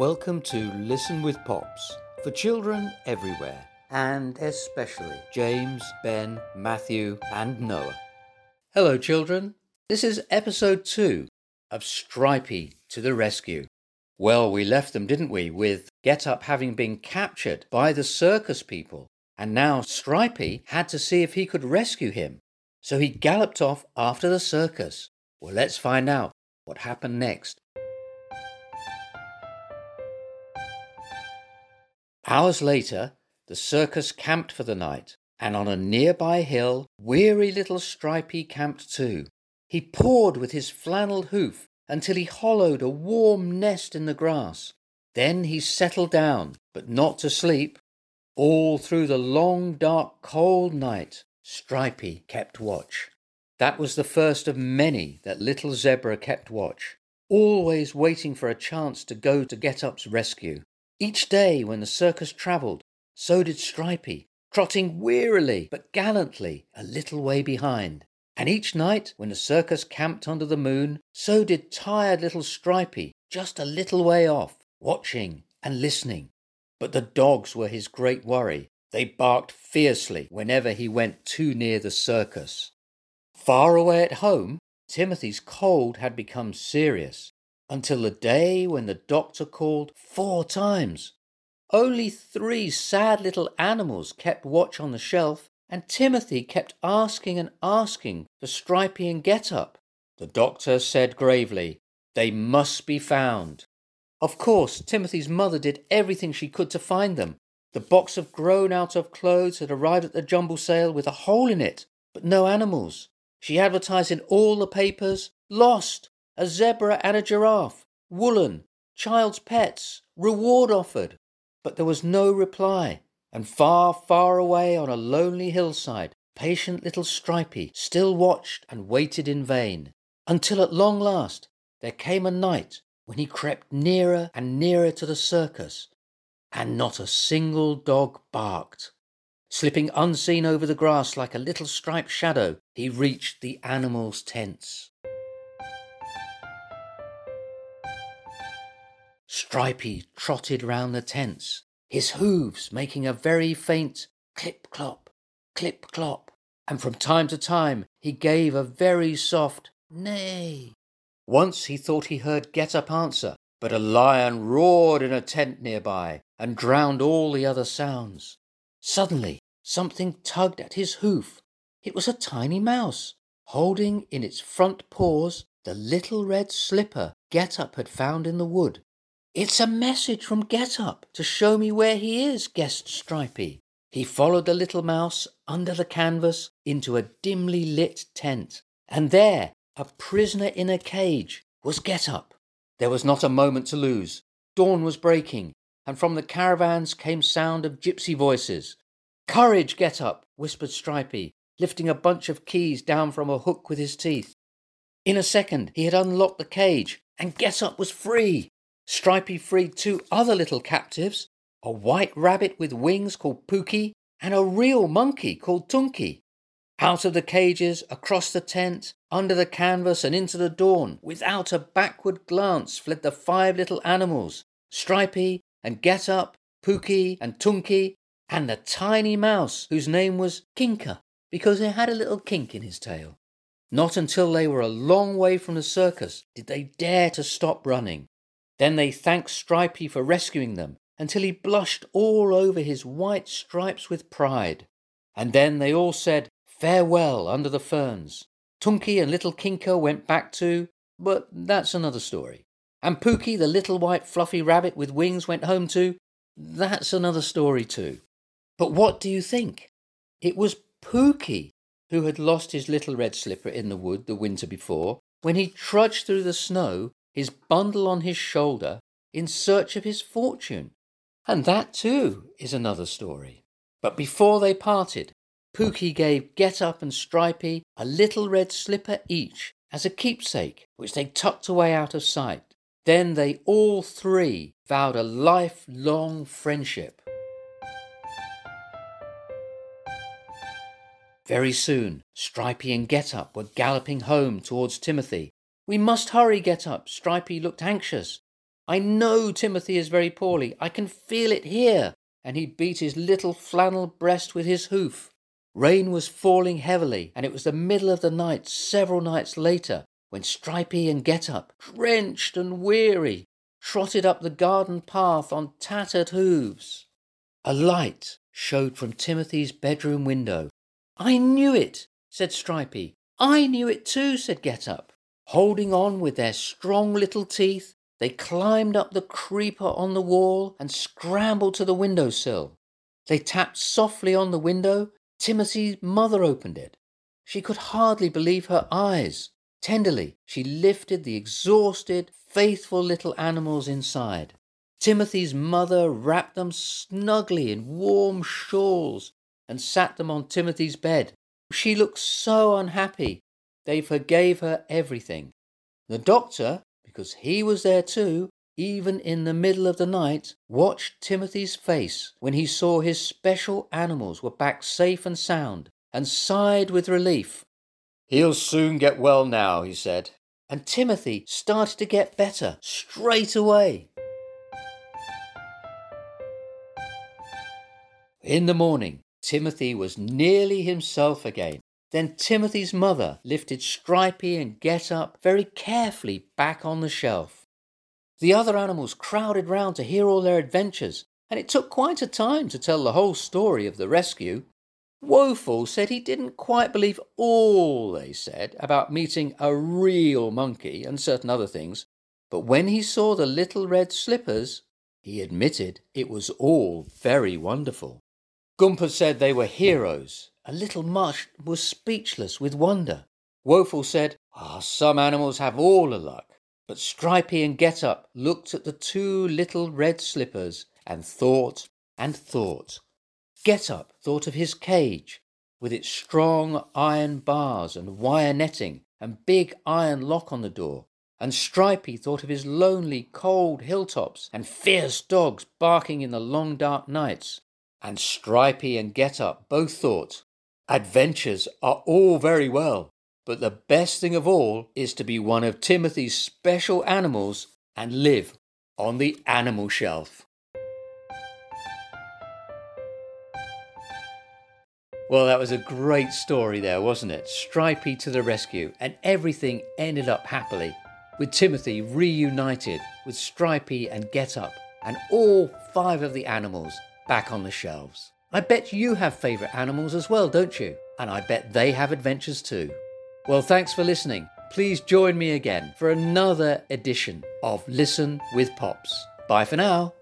Welcome to Listen with Pops for children everywhere, and especially James, Ben, Matthew, and Noah. Hello, children. This is episode two of Stripey to the Rescue. Well, we left them, didn't we, with Get Up having been captured by the circus people, and now Stripey had to see if he could rescue him. So he galloped off after the circus. Well, let's find out what happened next. Hours later, the circus camped for the night, and on a nearby hill, weary little Stripey camped too. He pawed with his flannelled hoof until he hollowed a warm nest in the grass. Then he settled down, but not to sleep. All through the long, dark, cold night, Stripey kept watch. That was the first of many that little Zebra kept watch, always waiting for a chance to go to Get Up's rescue. Each day when the circus travelled, so did Stripey, trotting wearily but gallantly a little way behind. And each night when the circus camped under the moon, so did tired little Stripey just a little way off, watching and listening. But the dogs were his great worry. They barked fiercely whenever he went too near the circus. Far away at home, Timothy's cold had become serious until the day when the doctor called four times. Only three sad little animals kept watch on the shelf, and Timothy kept asking and asking for Stripey and Get Up. The doctor said gravely, They must be found. Of course, Timothy's mother did everything she could to find them. The box of grown out of clothes had arrived at the jumble sale with a hole in it, but no animals. She advertised in all the papers, Lost! A zebra and a giraffe, woolen, child's pets, reward offered. But there was no reply, and far, far away on a lonely hillside, patient little Stripey still watched and waited in vain, until at long last there came a night when he crept nearer and nearer to the circus, and not a single dog barked. Slipping unseen over the grass like a little striped shadow, he reached the animals' tents. Stripey trotted round the tents, his hoofs making a very faint clip clop, clip clop, and from time to time he gave a very soft neigh. Once he thought he heard Get Up answer, but a lion roared in a tent nearby and drowned all the other sounds. Suddenly, something tugged at his hoof. It was a tiny mouse, holding in its front paws the little red slipper Get Up had found in the wood. It's a message from Get Up to show me where he is, guessed Stripey. He followed the little mouse under the canvas into a dimly lit tent, and there, a prisoner in a cage, was Get Up. There was not a moment to lose. Dawn was breaking, and from the caravans came sound of gypsy voices. Courage, Get Up, whispered Stripey, lifting a bunch of keys down from a hook with his teeth. In a second, he had unlocked the cage, and Get Up was free. Stripey freed two other little captives a white rabbit with wings called Pookie and a real monkey called Tunky. Out of the cages, across the tent, under the canvas, and into the dawn, without a backward glance, fled the five little animals Stripey and Get Up, Pookie and Tunky, and the tiny mouse whose name was Kinker because he had a little kink in his tail. Not until they were a long way from the circus did they dare to stop running. Then they thanked Stripey for rescuing them until he blushed all over his white stripes with pride. And then they all said farewell under the ferns. Tunky and little Kinker went back too, but that's another story. And Pookie, the little white fluffy rabbit with wings, went home too. That's another story too. But what do you think? It was Pookie who had lost his little red slipper in the wood the winter before when he trudged through the snow his bundle on his shoulder, in search of his fortune. And that too is another story. But before they parted, Pookie gave Get Up and Stripey a little red slipper each as a keepsake, which they tucked away out of sight. Then they all three vowed a lifelong friendship. Very soon, Stripey and Get Up were galloping home towards Timothy, we must hurry, Get Up. Stripey looked anxious. I know Timothy is very poorly. I can feel it here. And he beat his little flannel breast with his hoof. Rain was falling heavily, and it was the middle of the night several nights later when Stripey and Get Up, drenched and weary, trotted up the garden path on tattered hooves. A light showed from Timothy's bedroom window. I knew it, said Stripey. I knew it too, said Get Up. Holding on with their strong little teeth, they climbed up the creeper on the wall and scrambled to the window sill. They tapped softly on the window. Timothy's mother opened it. She could hardly believe her eyes. Tenderly, she lifted the exhausted, faithful little animals inside. Timothy's mother wrapped them snugly in warm shawls and sat them on Timothy's bed. She looked so unhappy. They forgave her everything. The doctor because he was there too, even in the middle of the night, watched Timothy's face when he saw his special animals were back safe and sound, and sighed with relief. He'll soon get well now, he said. And Timothy started to get better straight away. In the morning, Timothy was nearly himself again. Then Timothy's mother lifted Stripey and Get Up very carefully back on the shelf. The other animals crowded round to hear all their adventures, and it took quite a time to tell the whole story of the rescue. Woeful said he didn't quite believe all they said about meeting a real monkey and certain other things, but when he saw the little red slippers, he admitted it was all very wonderful. Gumper said they were heroes a little mush was speechless with wonder. Woeful said, Ah, oh, some animals have all the luck. But Stripey and Get Up looked at the two little red slippers and thought and thought. Get Up thought of his cage, with its strong iron bars and wire netting and big iron lock on the door. And Stripey thought of his lonely, cold hilltops and fierce dogs barking in the long dark nights. And Stripey and Get Up both thought Adventures are all very well, but the best thing of all is to be one of Timothy's special animals and live on the animal shelf. Well, that was a great story there, wasn't it? Stripey to the rescue, and everything ended up happily, with Timothy reunited with Stripey and Get Up, and all five of the animals back on the shelves. I bet you have favourite animals as well, don't you? And I bet they have adventures too. Well, thanks for listening. Please join me again for another edition of Listen with Pops. Bye for now.